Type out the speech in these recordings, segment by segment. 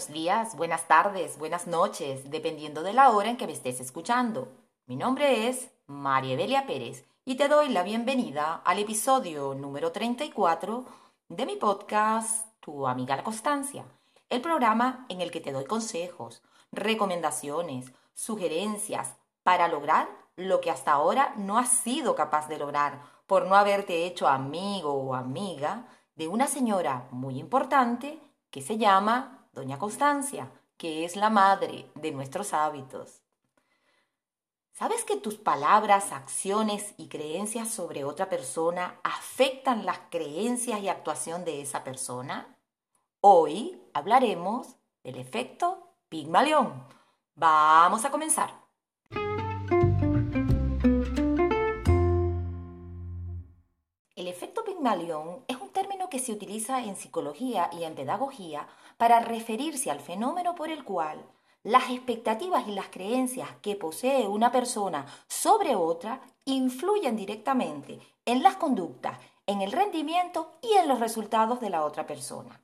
buenos días, buenas tardes, buenas noches, dependiendo de la hora en que me estés escuchando. Mi nombre es María Evelia Pérez y te doy la bienvenida al episodio número 34 de mi podcast Tu amiga la constancia, el programa en el que te doy consejos, recomendaciones, sugerencias para lograr lo que hasta ahora no has sido capaz de lograr por no haberte hecho amigo o amiga de una señora muy importante que se llama Doña Constancia, que es la madre de nuestros hábitos. ¿Sabes que tus palabras, acciones y creencias sobre otra persona afectan las creencias y actuación de esa persona? Hoy hablaremos del efecto Pigmalión. Vamos a comenzar. Efecto Pigmalión es un término que se utiliza en psicología y en pedagogía para referirse al fenómeno por el cual las expectativas y las creencias que posee una persona sobre otra influyen directamente en las conductas, en el rendimiento y en los resultados de la otra persona.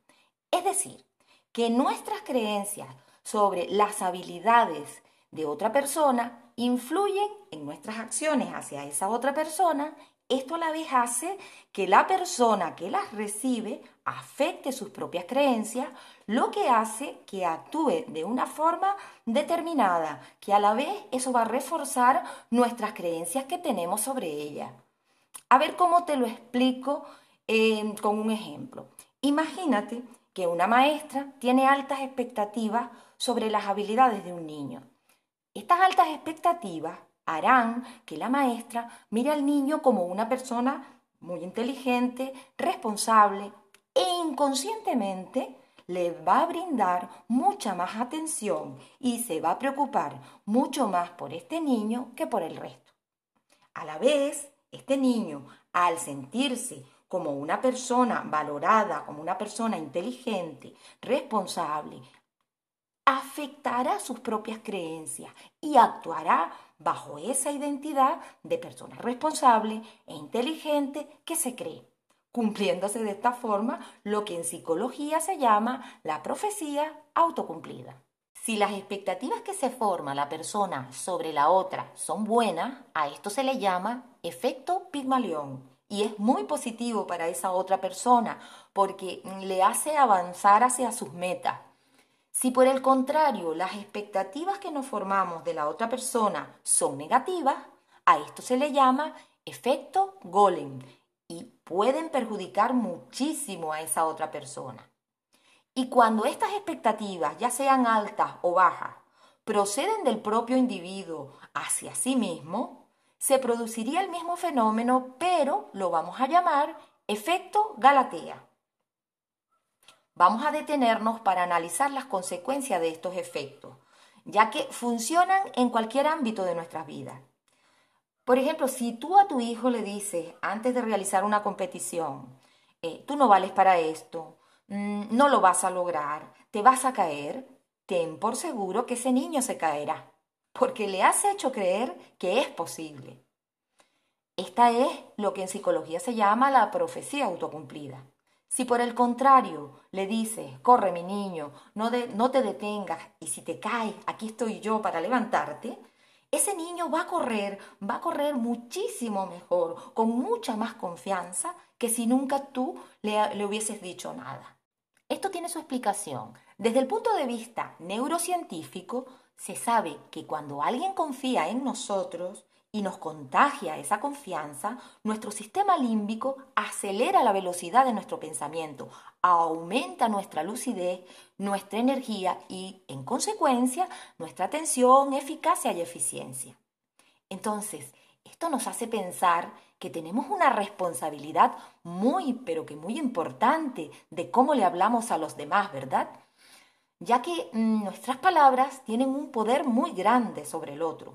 Es decir, que nuestras creencias sobre las habilidades de otra persona influyen en nuestras acciones hacia esa otra persona esto a la vez hace que la persona que las recibe afecte sus propias creencias, lo que hace que actúe de una forma determinada, que a la vez eso va a reforzar nuestras creencias que tenemos sobre ella. A ver cómo te lo explico eh, con un ejemplo. Imagínate que una maestra tiene altas expectativas sobre las habilidades de un niño. Estas altas expectativas harán que la maestra mire al niño como una persona muy inteligente, responsable e inconscientemente le va a brindar mucha más atención y se va a preocupar mucho más por este niño que por el resto. A la vez, este niño, al sentirse como una persona valorada, como una persona inteligente, responsable, afectará sus propias creencias y actuará bajo esa identidad de persona responsable e inteligente que se cree, cumpliéndose de esta forma lo que en psicología se llama la profecía autocumplida. Si las expectativas que se forma la persona sobre la otra son buenas, a esto se le llama efecto Pigmalión y es muy positivo para esa otra persona porque le hace avanzar hacia sus metas si por el contrario las expectativas que nos formamos de la otra persona son negativas, a esto se le llama efecto golem y pueden perjudicar muchísimo a esa otra persona. Y cuando estas expectativas, ya sean altas o bajas, proceden del propio individuo hacia sí mismo, se produciría el mismo fenómeno, pero lo vamos a llamar efecto Galatea. Vamos a detenernos para analizar las consecuencias de estos efectos, ya que funcionan en cualquier ámbito de nuestras vidas. Por ejemplo, si tú a tu hijo le dices antes de realizar una competición, eh, tú no vales para esto, mm, no lo vas a lograr, te vas a caer, ten por seguro que ese niño se caerá, porque le has hecho creer que es posible. Esta es lo que en psicología se llama la profecía autocumplida. Si por el contrario le dices, corre mi niño, no, no te detengas y si te caes, aquí estoy yo para levantarte, ese niño va a correr, va a correr muchísimo mejor, con mucha más confianza que si nunca tú le, le hubieses dicho nada. Esto tiene su explicación. Desde el punto de vista neurocientífico, se sabe que cuando alguien confía en nosotros, y nos contagia esa confianza, nuestro sistema límbico acelera la velocidad de nuestro pensamiento, aumenta nuestra lucidez, nuestra energía y, en consecuencia, nuestra atención, eficacia y eficiencia. Entonces, esto nos hace pensar que tenemos una responsabilidad muy, pero que muy importante de cómo le hablamos a los demás, ¿verdad? Ya que mm, nuestras palabras tienen un poder muy grande sobre el otro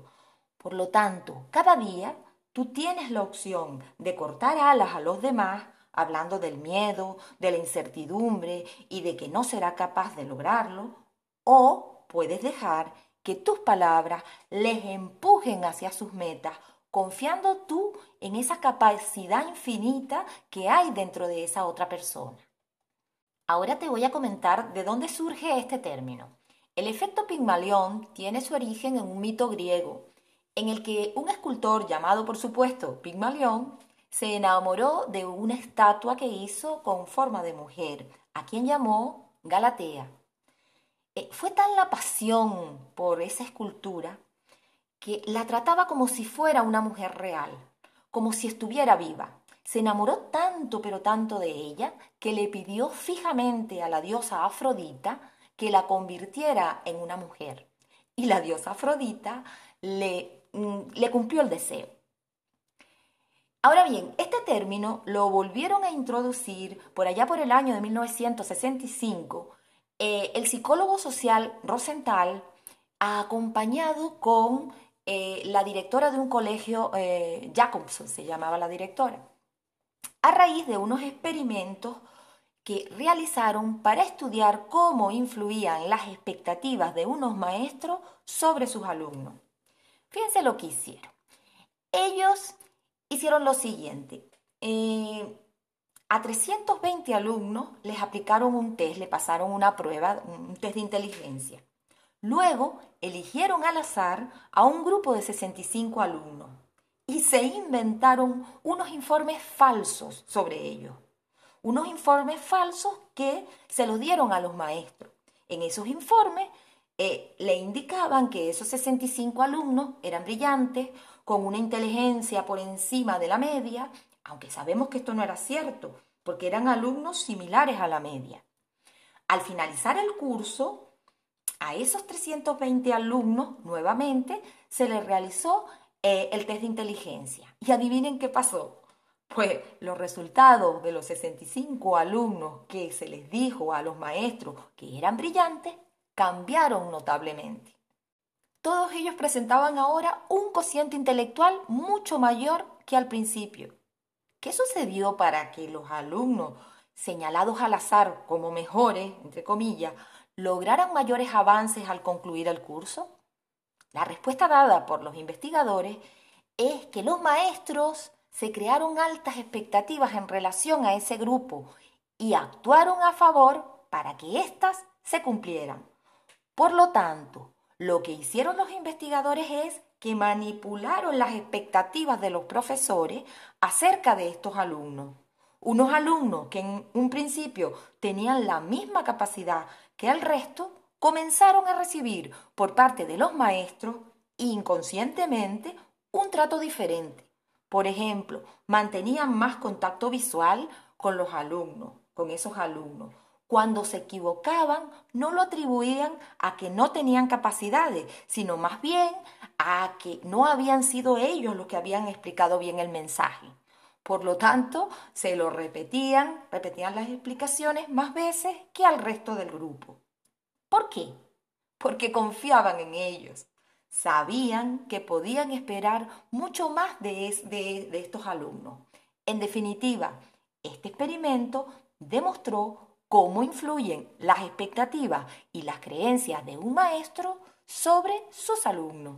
por lo tanto, cada día tú tienes la opción de cortar alas a los demás, hablando del miedo, de la incertidumbre y de que no será capaz de lograrlo, o puedes dejar que tus palabras les empujen hacia sus metas, confiando tú en esa capacidad infinita que hay dentro de esa otra persona. Ahora te voy a comentar de dónde surge este término. El efecto Pigmalión tiene su origen en un mito griego, en el que un escultor llamado por supuesto Pigmalión se enamoró de una estatua que hizo con forma de mujer, a quien llamó Galatea. Eh, fue tan la pasión por esa escultura que la trataba como si fuera una mujer real, como si estuviera viva. Se enamoró tanto, pero tanto de ella, que le pidió fijamente a la diosa Afrodita que la convirtiera en una mujer. Y la diosa Afrodita le, mm, le cumplió el deseo. Ahora bien, este término lo volvieron a introducir por allá por el año de 1965 eh, el psicólogo social Rosenthal, acompañado con eh, la directora de un colegio, eh, Jacobson se llamaba la directora, a raíz de unos experimentos que realizaron para estudiar cómo influían las expectativas de unos maestros sobre sus alumnos. Fíjense lo que hicieron. Ellos hicieron lo siguiente. A 320 alumnos les aplicaron un test, le pasaron una prueba, un test de inteligencia. Luego eligieron al azar a un grupo de 65 alumnos y se inventaron unos informes falsos sobre ellos. Unos informes falsos que se los dieron a los maestros. En esos informes eh, le indicaban que esos 65 alumnos eran brillantes, con una inteligencia por encima de la media aunque sabemos que esto no era cierto, porque eran alumnos similares a la media. Al finalizar el curso, a esos 320 alumnos, nuevamente, se les realizó eh, el test de inteligencia. Y adivinen qué pasó. Pues los resultados de los 65 alumnos que se les dijo a los maestros que eran brillantes cambiaron notablemente. Todos ellos presentaban ahora un cociente intelectual mucho mayor que al principio. ¿Qué sucedió para que los alumnos señalados al azar como mejores, entre comillas, lograran mayores avances al concluir el curso? La respuesta dada por los investigadores es que los maestros se crearon altas expectativas en relación a ese grupo y actuaron a favor para que éstas se cumplieran. Por lo tanto, lo que hicieron los investigadores es que manipularon las expectativas de los profesores acerca de estos alumnos. Unos alumnos que en un principio tenían la misma capacidad que el resto, comenzaron a recibir por parte de los maestros inconscientemente un trato diferente. Por ejemplo, mantenían más contacto visual con los alumnos, con esos alumnos. Cuando se equivocaban, no lo atribuían a que no tenían capacidades, sino más bien a que no habían sido ellos los que habían explicado bien el mensaje. Por lo tanto, se lo repetían, repetían las explicaciones más veces que al resto del grupo. ¿Por qué? Porque confiaban en ellos. Sabían que podían esperar mucho más de, de estos alumnos. En definitiva, este experimento demostró cómo influyen las expectativas y las creencias de un maestro sobre sus alumnos.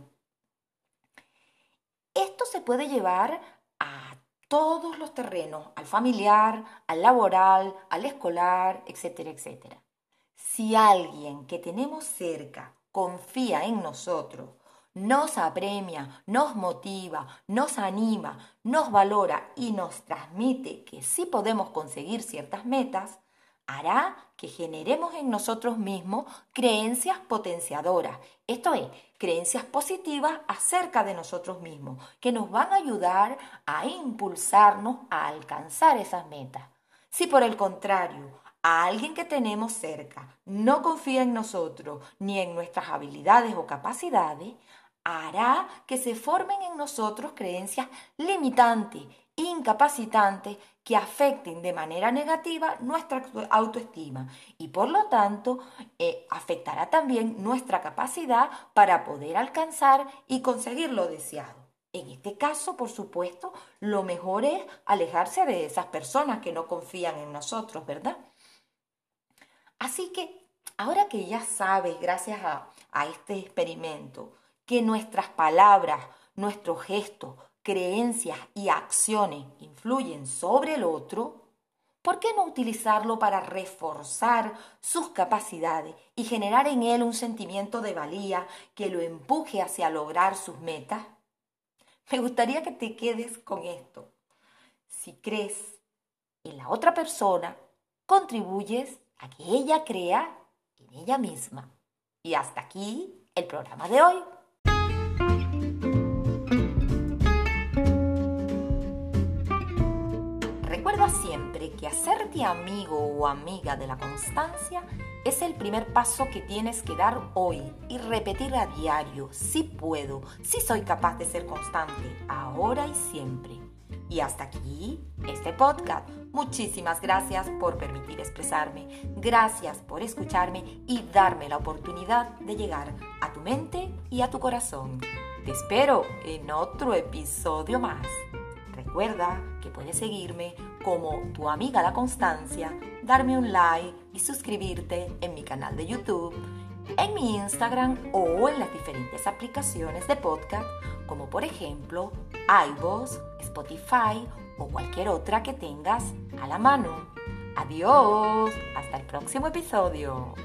Esto se puede llevar a todos los terrenos, al familiar, al laboral, al escolar, etcétera, etcétera. Si alguien que tenemos cerca confía en nosotros, nos apremia, nos motiva, nos anima, nos valora y nos transmite que sí podemos conseguir ciertas metas, hará que generemos en nosotros mismos creencias potenciadoras, esto es, creencias positivas acerca de nosotros mismos, que nos van a ayudar a impulsarnos a alcanzar esas metas. Si por el contrario, a alguien que tenemos cerca no confía en nosotros ni en nuestras habilidades o capacidades, hará que se formen en nosotros creencias limitantes incapacitantes que afecten de manera negativa nuestra autoestima y por lo tanto eh, afectará también nuestra capacidad para poder alcanzar y conseguir lo deseado. En este caso, por supuesto, lo mejor es alejarse de esas personas que no confían en nosotros, ¿verdad? Así que, ahora que ya sabes, gracias a, a este experimento, que nuestras palabras, nuestros gestos, creencias y acciones influyen sobre el otro, ¿por qué no utilizarlo para reforzar sus capacidades y generar en él un sentimiento de valía que lo empuje hacia lograr sus metas? Me gustaría que te quedes con esto. Si crees en la otra persona, contribuyes a que ella crea en ella misma. Y hasta aquí el programa de hoy. Siempre que hacerte amigo o amiga de la constancia es el primer paso que tienes que dar hoy y repetir a diario, si puedo, si soy capaz de ser constante, ahora y siempre. Y hasta aquí este podcast. Muchísimas gracias por permitir expresarme, gracias por escucharme y darme la oportunidad de llegar a tu mente y a tu corazón. Te espero en otro episodio más. Recuerda que puedes seguirme como tu amiga La Constancia, darme un like y suscribirte en mi canal de YouTube, en mi Instagram o en las diferentes aplicaciones de podcast, como por ejemplo iVoox, Spotify o cualquier otra que tengas a la mano. Adiós, hasta el próximo episodio.